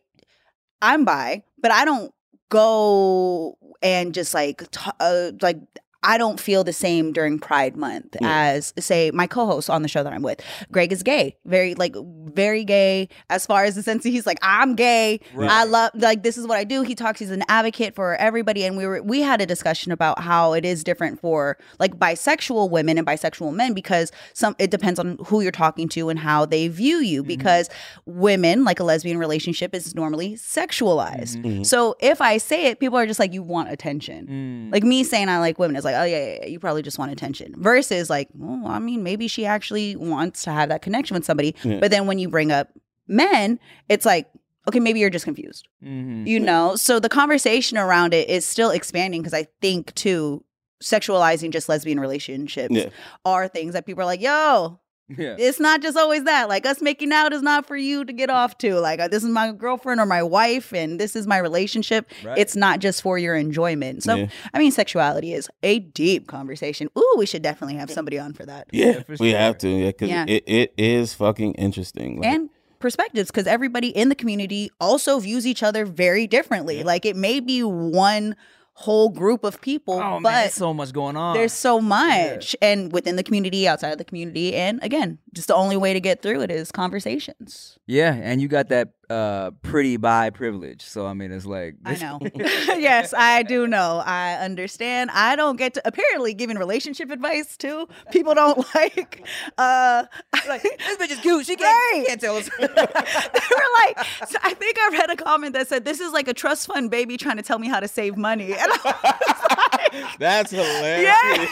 I'm bi, but I don't go and just like t- uh, like I don't feel the same during Pride Month Yeah. as say my co-host on the show that I'm with. Greg is gay, very like very gay as far as the sense that he's like I'm gay. Right. I love like this is what I do. He talks. He's an advocate for everybody, and we were we had a discussion about how it is different for like bisexual women and bisexual men because some it depends on who you're talking to and how they view you. Because women like a lesbian relationship is normally sexualized. Mhm. So if I say it, people are just like you want attention. Mm. Like me saying I like women is like, oh yeah, yeah, yeah, you probably just want attention. Versus like, well, I mean, maybe she actually wants to have that connection with somebody. Yeah. But then when you bring up men, it's like, okay, maybe you're just confused. Mhm. You know? So the conversation around it is still expanding because I think too, sexualizing just lesbian relationships Yeah. are things that people are like, yo, yeah. it's not just always that. Like us making out is not for you to get off to. Like uh, this is my girlfriend or my wife, and this is my relationship. Right. It's not just for your enjoyment. So Yeah. I mean, sexuality is a deep conversation. Ooh, we should definitely have somebody on for that. Yeah, Yeah, for we sure. have to. Yeah, because Yeah. it, it is fucking interesting. Like, And perspectives because everybody in the community also views each other very differently. Yeah. Like it may be one whole group of people, oh but there's so much going on. there's so much and within the community outside of the community and again just the only way to get through it is conversations Yeah, and you got that uh pretty by privilege. So I mean, it's like i know yes i do know i understand i don't get to apparently giving relationship advice too people don't like uh like this bitch is cute. She can't, she can't tell us. they were like, so I think I read a comment that said, "This is like a trust fund baby trying to tell me how to save money." And I was like, That's hilarious.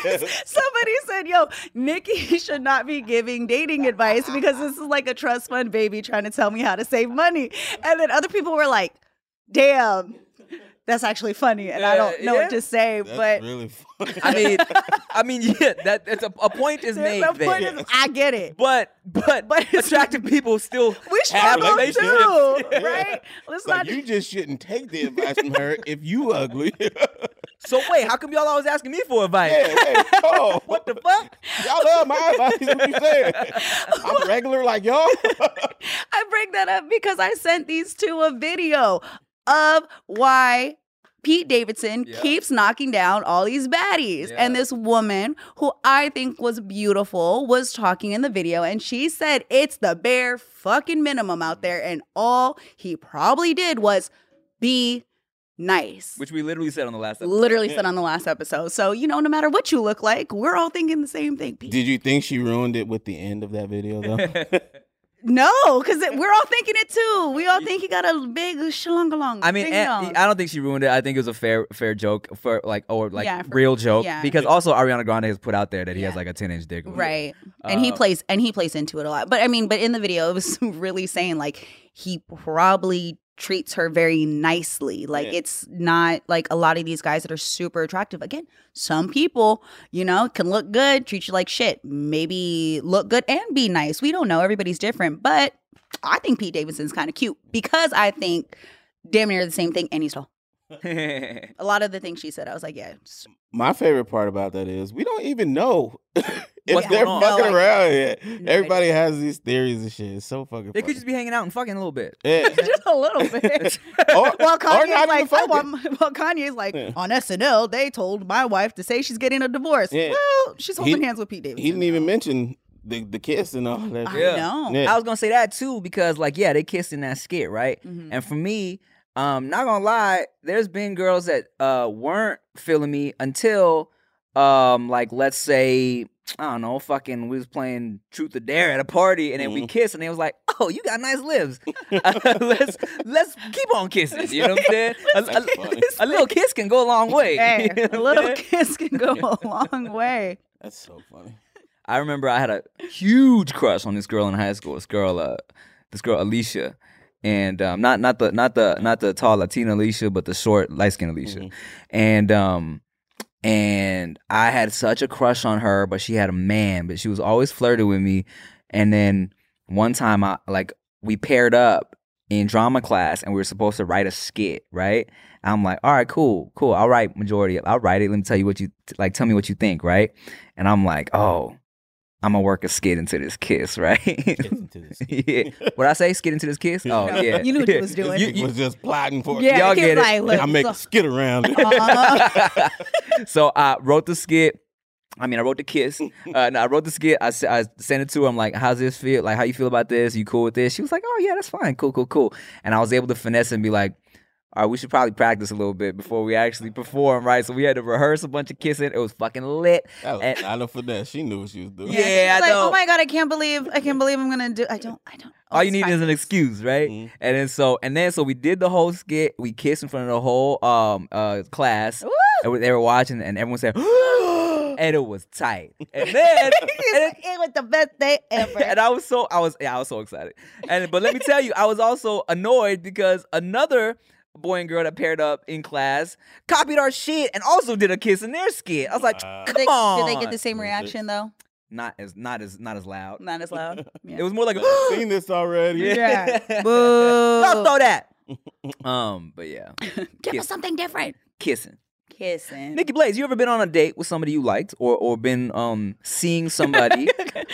Yes. Somebody said, yo, Nikki should not be giving dating advice because this is like a trust fund baby trying to tell me how to save money. And then other people were like, damn, that's actually funny. And I don't know Yeah. what to say, That's but really funny. I mean, I mean, yeah, that that's a, a point is made the point is, I get it. but but But attractive people still We have struggle relationships. too, Yeah. right? Let's like not. you just shouldn't take the advice from her if you ugly. So wait, how come y'all always asking me for advice? wait, oh, What the fuck? Y'all love my advice. What you saying? I'm regular like y'all. I bring that up because I sent these two a video of why Pete Davidson Yeah. keeps knocking down all these baddies. Yeah. And this woman, who I think was beautiful, was talking in the video and she said it's the bare fucking minimum out there. And all he probably did was be nice. Which we literally said on the last episode. Literally said on the last episode. So, you know, no matter what you look like, we're all thinking the same thing, Pete. Did you think she ruined it with the end of that video though? No, because we're all thinking it too. We all think he got a big shalongalong. I mean, and- I don't think she ruined it. I think it was a fair, fair joke for like, or like Yeah, for- real joke. yeah. Because also Ariana Grande has put out there that he has like a ten inch dick. or whatever. right and he Uh, plays and he plays into it a lot but i mean but in the video it was really saying like he probably treats her very nicely. Like Yeah. it's not like a lot of these guys that are super attractive. Again some people you know can look good treat you like shit maybe look good and be nice. We don't know. Everybody's different. But i think pete davidson's kind of cute because i think damn near the same thing and he's tall. A lot of the things she said i was like yeah My favorite part about that is we don't even know if What's they're going on? fucking No, I- around yet. No Everybody has these theories and shit. It's so fucking. they funny. could just be hanging out and fucking a little bit. Yeah. just a little bit or, Well, or Kanye's not even like, I fucking. want, well, Kanye's like, Yeah. on SNL, they told my wife to say she's getting a divorce. Yeah. Well, she's He- holding hands with Pete Davidson. He didn't even mention the the kiss and all that. I shit. Yeah. know. Yeah. I was gonna say that too because like yeah, they kissed in that skit, right? Mhm. And for me, um, not gonna lie, there's been girls that uh weren't feeling me until um like let's say I don't know, fucking we was playing Truth or Dare at a party and then we Mhm. kissed and they was like, Oh, you got nice lips. let's let's keep on kissing. You know what I'm saying? A, a- a little kiss can go a long way. Hey, You a know what I'm little kiss can go a long way. That's so funny. I remember I had a huge crush on this girl in high school. This girl, uh, this girl Alicia, and um, not not the not the not the tall Latina Alicia, but the short light skinned Alicia, Mhm. and um, and I had such a crush on her, but she had a man, but she was always flirting with me, and then one time I like we paired up in drama class and we were supposed to write a skit, right? I'm like, all right, cool, cool. I'll write majority I'll write it. Let me tell you what you like tell me what you think, right? And I'm like, oh, I'm gonna work a skit into this kiss, right? Kiss into this. yeah. What I say? Skit into this kiss? Oh No, yeah. you knew what you was doing. You- He you- was just plotting for. Yeah, Y'all get it. like, I make so- a skit around. it. Uh-huh. so I wrote the skit. I mean, I wrote the kiss. Uh, no, I wrote the skit. I sent it to her. I'm like, "How's this feel? Like, how you feel about this? You cool with this?" She was like, "Oh yeah, that's fine. Cool, cool, cool." And I was able to finesse and be like, "All right, we should probably practice a little bit before we actually perform, right?" So we had to rehearse a bunch of kissing. It was fucking lit. That was And- not a finesse. She knew what she was doing. Yeah, she's I like, know. oh my god, I can't believe, I can't believe I'm gonna do. I don't, I don't. All you need fine. is an excuse, right? Mhm. And then so and then so we did the whole skit. We kissed in front of the whole um uh class. Woo! And we- they were watching, and everyone said, and it was tight. And then, and, then- it was the best day ever. and I was so I was yeah I was so excited. And but let me tell you, I was also annoyed because another boy and girl that paired up in class copied our shit and also did a kiss in their skit. I was like, Wow. come did, they, on, did they get the same reaction though? not as not as not as loud. Not as loud. Yeah. It was more like a, I've seen this already. Yeah. Don't Boo. throw that. um, but yeah, Give Kiss. us something different. kissing. Kissing. Nikki Blades, you ever been on a date with somebody you liked, or or been um seeing somebody,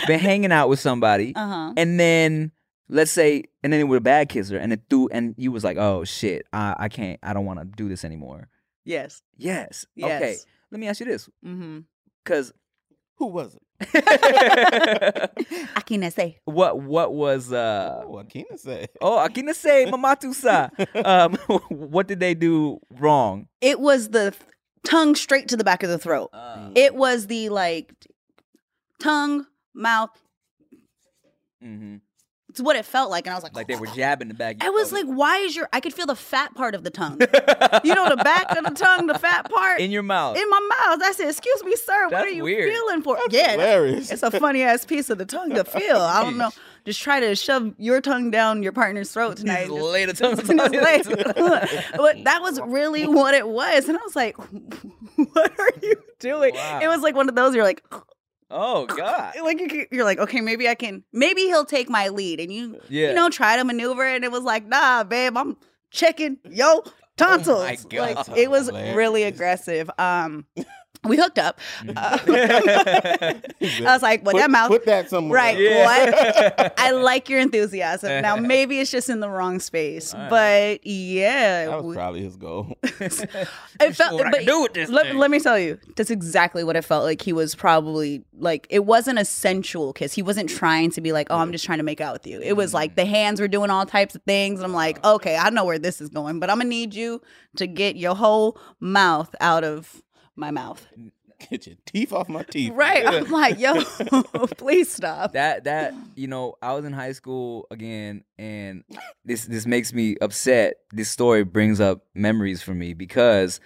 been hanging out with somebody, Uh huh. and then let's say, and then it was a bad kisser, and it threw, and you was like, oh shit, I I can't, I don't want to do this anymore. Yes. Yes. Yes. Okay. Let me ask you this, Mm-hmm. because Who was it? I can't say. what what was uh Oh, what Keena said. oh I can say mamatusa um what did they do wrong? It was the tongue straight to the back of the throat. Uh, It was the like tongue, mouth. mhm. It's what it felt like, and I was like, Like they were jabbing the back. I was like, why is your? I could feel the fat part of the tongue. you know, the back of the tongue, the fat part in your mouth. in my mouth. I said, "Excuse me, sir. what are you weird. feeling for?" That's yeah, hilarious. it's a funny ass piece of the tongue to feel. I don't know. Just try to shove your tongue down your partner's throat tonight. Just Just- lay the tongue just on lay- it. but that was really what it was, and I was like, "What are you doing?" Wow. It was like one of those. You're like, oh god. like you, you're like, okay, maybe I can. Maybe he'll take my lead, and you, Yeah. you know, try to maneuver. And it was like, nah, babe, I'm checking yo tonsils. Oh my God. Like it was really aggressive. Um, we hooked up. Uh, He said, I was like, well, put, that mouth. Put that somewhere. Right. else. What? I like your enthusiasm. Now maybe it's just in the wrong space, right. but yeah, That was we- probably his goal. it felt. But do with this let, let me tell you, that's exactly what it felt like. He was probably like it wasn't a sensual kiss. He wasn't trying to be like, oh, I'm just trying to make out with you. It was like the hands were doing all types of things. and I'm like, okay, I know where this is going, but I'm gonna need you to get your whole mouth out of my mouth. Get your teeth off my teeth. Right. I'm like, yo, please stop. that that you know i was in high school again and this this makes me upset this story brings up memories for me because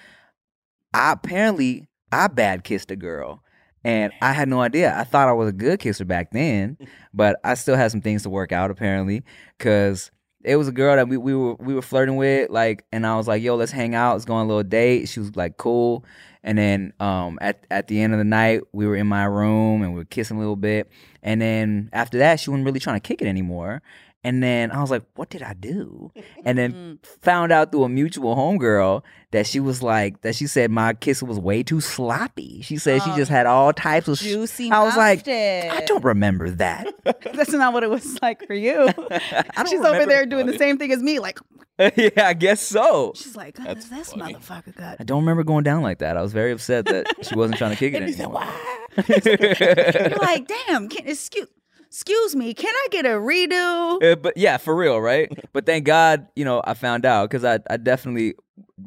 i apparently i bad kissed a girl and i had no idea i thought i was a good kisser back then but i still had some things to work out apparently because it was a girl that we, we were we were flirting with like and i was like yo let's hang out let's go on a little date she was like cool and then um at at the end of the night we were in my room and we were kissing a little bit. And then after that she wasn't really trying to kick it anymore and then I was like, what did I do? And then mm-hmm. found out through a mutual homegirl that she was like, that she said my kiss was way too sloppy. She said she Oh, just had all types of sh- Juicy. I was like, mouth I don't remember that. That's not what it was like for you. She's over remember- there doing the same thing as me. Like, yeah, I guess so. she's like, That's this funny. motherfucker got. I don't remember going down like that. I was very upset that she wasn't trying to kick it And he said, anymore. You're like, damn, can't excuse, excuse me, can I get a redo? Uh, but yeah, for real, right? But thank God, you know, I found out because I, I definitely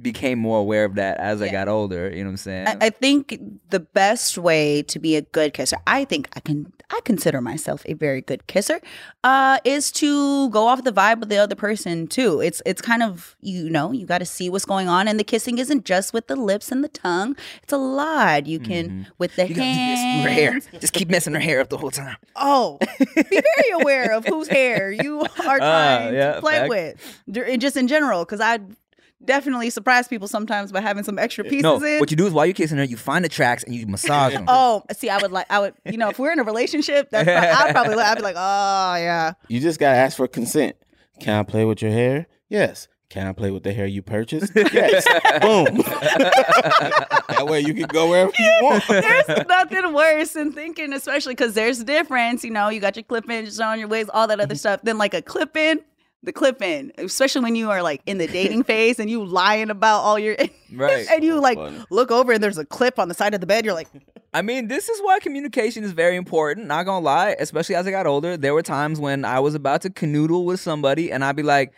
became more aware of that as I got older. You know what I'm saying? I, I think the best way to be a good kisser, I think I can, I consider myself a very good kisser, uh, is to go off the vibe of the other person too. It's, it's kind of, you know, you got to see what's going on, and the kissing isn't just with the lips and the tongue. It's a lot. You can with the Mm-hmm. you gotta hands. her hair. Just keep messing her hair up the whole time. Oh, be very aware of whose hair you are trying yeah, to play fact. with, just in general. Because I definitely surprise people sometimes by having some extra pieces No, in. what you do is while you're kissing her, you find the tracks and you massage them. Oh, see, I would like, I would, you know, if we're in a relationship, that's pro- I'd probably, I'd be like, oh yeah, You just gotta ask for consent. Can I play with your hair? Yes. Can I play with the hair you purchased? Yes. Boom. that way you can go wherever you want. there's nothing worse than thinking, especially because there's difference. You know, you got your clip ins on your waist, all that other mm-hmm. stuff. Then like a clip in, the clip in, especially when you are like in the dating phase and you lying about all your, Right. and you like funny. look over and there's a clip on the side of the bed. You're like, I mean, this is why communication is very important. Not gonna lie, especially as I got older, there were times when I was about to canoodle with somebody, and I'd be like,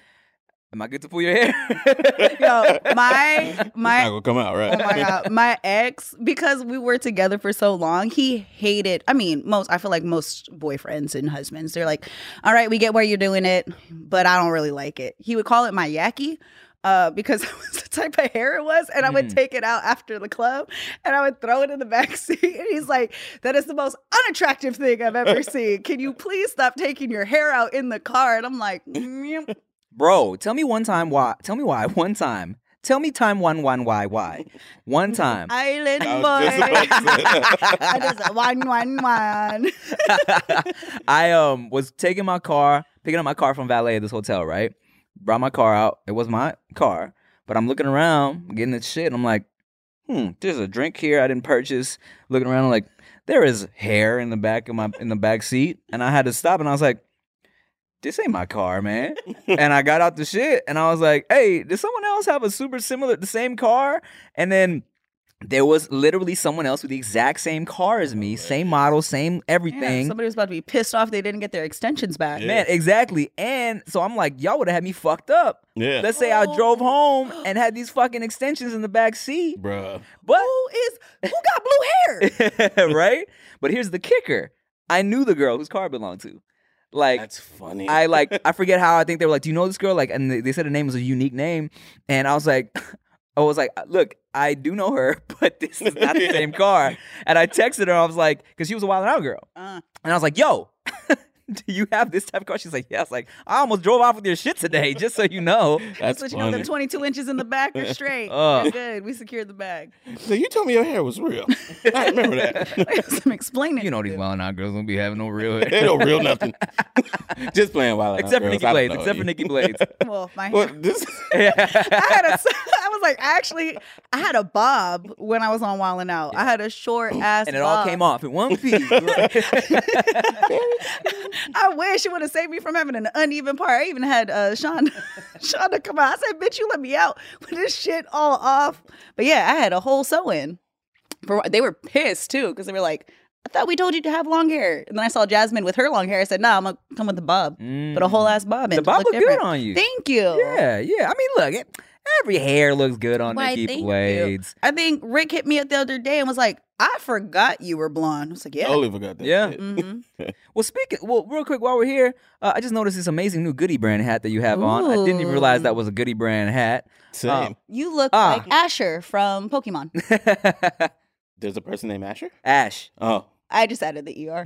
"Am I good to pull your hair?" yo, my Not my gonna come out right. Oh my god, my ex, because we were together for so long, he hated. I mean, most I feel like most boyfriends and husbands, they're like, "All right, we get where you're doing it, but I don't really like it." He would call it my yaki. Uh, because it was the type of hair it was, and I would Mhm. take it out after the club, and I would throw it in the back seat. And he's like, "That is the most unattractive thing I've ever seen. Can you please stop taking your hair out in the car?" And I'm like, "Mm, Bro, tell me one time why. Tell me why. One time. Tell me time one one why why. One time. "Island I boy, was just about to say. I just one one one." I um was taking my car, picking up my car from valet at this hotel, right? Brought my car out. It was my car, but I'm looking around, getting this shit. And I'm like, hmm, there's a drink here I didn't purchase. Looking around, I'm like, there is hair in the back of my in the back seat, and I had to stop. And I was like, this ain't my car, man. and I got out the shit, and I was like, hey, does someone else have a super similar, the same car? And then there was literally someone else with the exact same car as me, same model, same Yeah, everything. somebody was about to be pissed off they didn't get their extensions back. Yeah. Man, exactly. And so I'm like, y'all would have had me fucked up. Yeah. Let's say I drove Oh. home and had these fucking extensions in the back seat. Bruh. But Who is who got blue hair? right? But here's the kicker. I knew the girl whose car belonged to. Like That's funny. I like I forget how I think they were like, Do you know this girl? Like and they, they said her name was a unique name. And I was like I was like, look, I do know her, but this is not the same car. And I texted her, I was like, because she was a wild and out girl. Uh, And I was like, yo, do you have this type of car? She's like, yeah. I was like, I almost drove off with your shit today, just so you know. That's so you know funny. the 22 inches in the back are straight. Uh. You're good. We secured the bag. so you told me your hair was real. I remember that. I'm explaining. You know these wild out girls don't be having no real They hair. don't real nothing. Just playing wild. except for Girls. Nikki Blades. Except for you. Nikki Blades. well, my Well, this. I had a, I was like, actually, I had a bob when I was on Wildin' Out. I had a short ass, and it all came off in one piece. I wish it would have saved me from having an uneven part. I even had uh, Sean, Shonda come out. I said, "Bitch, you let me out with this shit all off." But yeah, I had a whole sew in. For they were pissed too because they were like, "I thought we told you to have long hair." And then I saw Jasmine with her long hair. I said, "No, nah, I'm gonna come with the bob, but a whole ass bob." Mm. The bob look looked good on you. Thank you. Yeah, yeah. I mean, look, it, every hair looks good on Why, Nikki thank you. Blades. I think Rick hit me up the other day and was like, I forgot you were blonde. I was like, yeah. Totally forgot that. Yeah. shit. hmm Well, speaking, well, real quick while we're here, uh, I just noticed this amazing new Goody Brand hat that you have on. I didn't even realize that was a Goody Brand hat. Same. You look Ah. like Asher from Pokemon. There's a person named Asher. Ash. Oh, I just added the ER.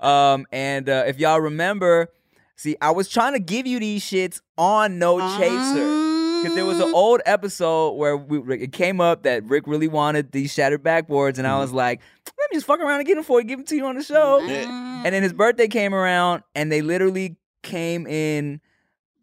um, and uh, if y'all remember, see, I was trying to give you these shits on No Chaser. Because there was an Mm. old episode where we, it came up that Rick really wanted these shattered backboards, and I was like, let me just fuck around and get them for you, give them to you on the show. Mm. And then his birthday came around, and they literally came in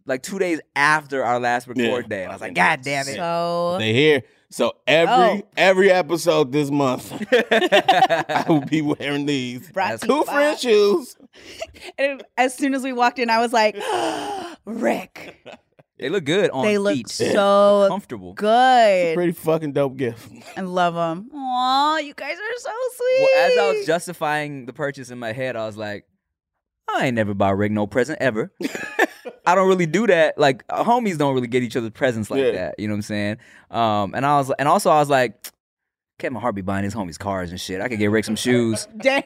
like two days after our last record Yeah. day. And I was like, God damn it. So they here. So every Oh. every episode this month, I will be wearing these brought to you two by- French shoes. And as soon as we walked in, I was like, Rick. they look good on They look feet. so comfortable. good. Pretty fucking dope gift. I love them. Aw, you guys are so sweet. Well, as I was justifying the purchase in my head, I was like, I ain't never buy Rick no present ever. I don't really do that. Like uh, homies don't really get each other presents like Yeah. that. You know what I'm saying? Um, and I was, and also I was like, can't my heart be buying his homies cars and shit. I could get Rick some shoes. Damn.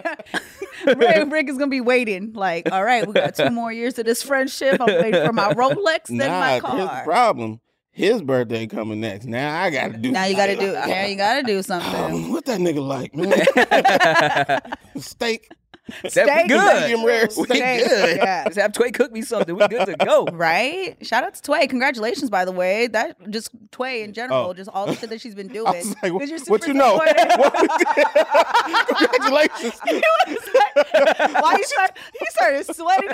Rick, Rick is gonna be waiting. Like, all right, we got two more years of this friendship. I'm waiting for my Rolex and Nah, my here's the car. problem. His birthday coming next. Now I gotta do. Now you gotta do now you gotta do something. Um, what that nigga like, man? Steak. That Steak, good. medium rare We steak. good. Yeah. Just have Tway cook me something. We good to go. Right? Shout out to Tway. Congratulations, by the way. That just Tway in general, Oh. just all the shit that she's been doing. I was like, 'Cause you're what you know? Congratulations, He was like- Why you start? He started sweating.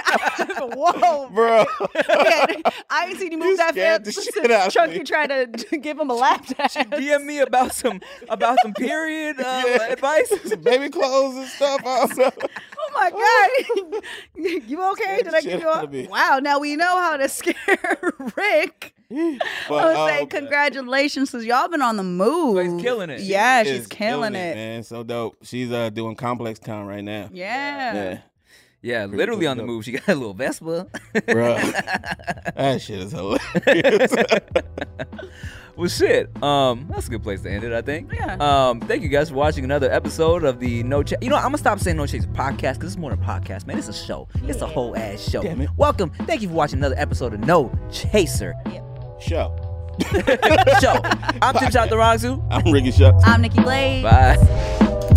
Whoa, bro. Man, I ain't seen you You that scared fast shit since out Chunky me. tried to give him a lap dance. DM me about some about some period uh, Yeah. advice. Some baby clothes and stuff. Also. Oh my god, you okay? Did I shit give you out a wow? Now we know how to scare Rick. But, I would say um, congratulations because y'all been on the move. She's killing it. Yeah, is she's killing, it. man. So dope. She's uh doing Complex Con right now. Yeah. Yeah, Yeah, literally on the dope. move. She got a little Vespa. bro. that shit is hilarious. Well, shit. Um, that's a good place to end it. I think. Yeah. Um, thank you guys for watching another episode of the No Chase. You know, I'm gonna stop saying No Chase podcast because it's more than a podcast, man. It's a show. It's a whole ass show. Damn it. Welcome. Thank you for watching another episode of No Chaser Show. Show. I'm Tim Chantarangsu I'm Ricky Shucks. I'm Nikki Blade. Bye.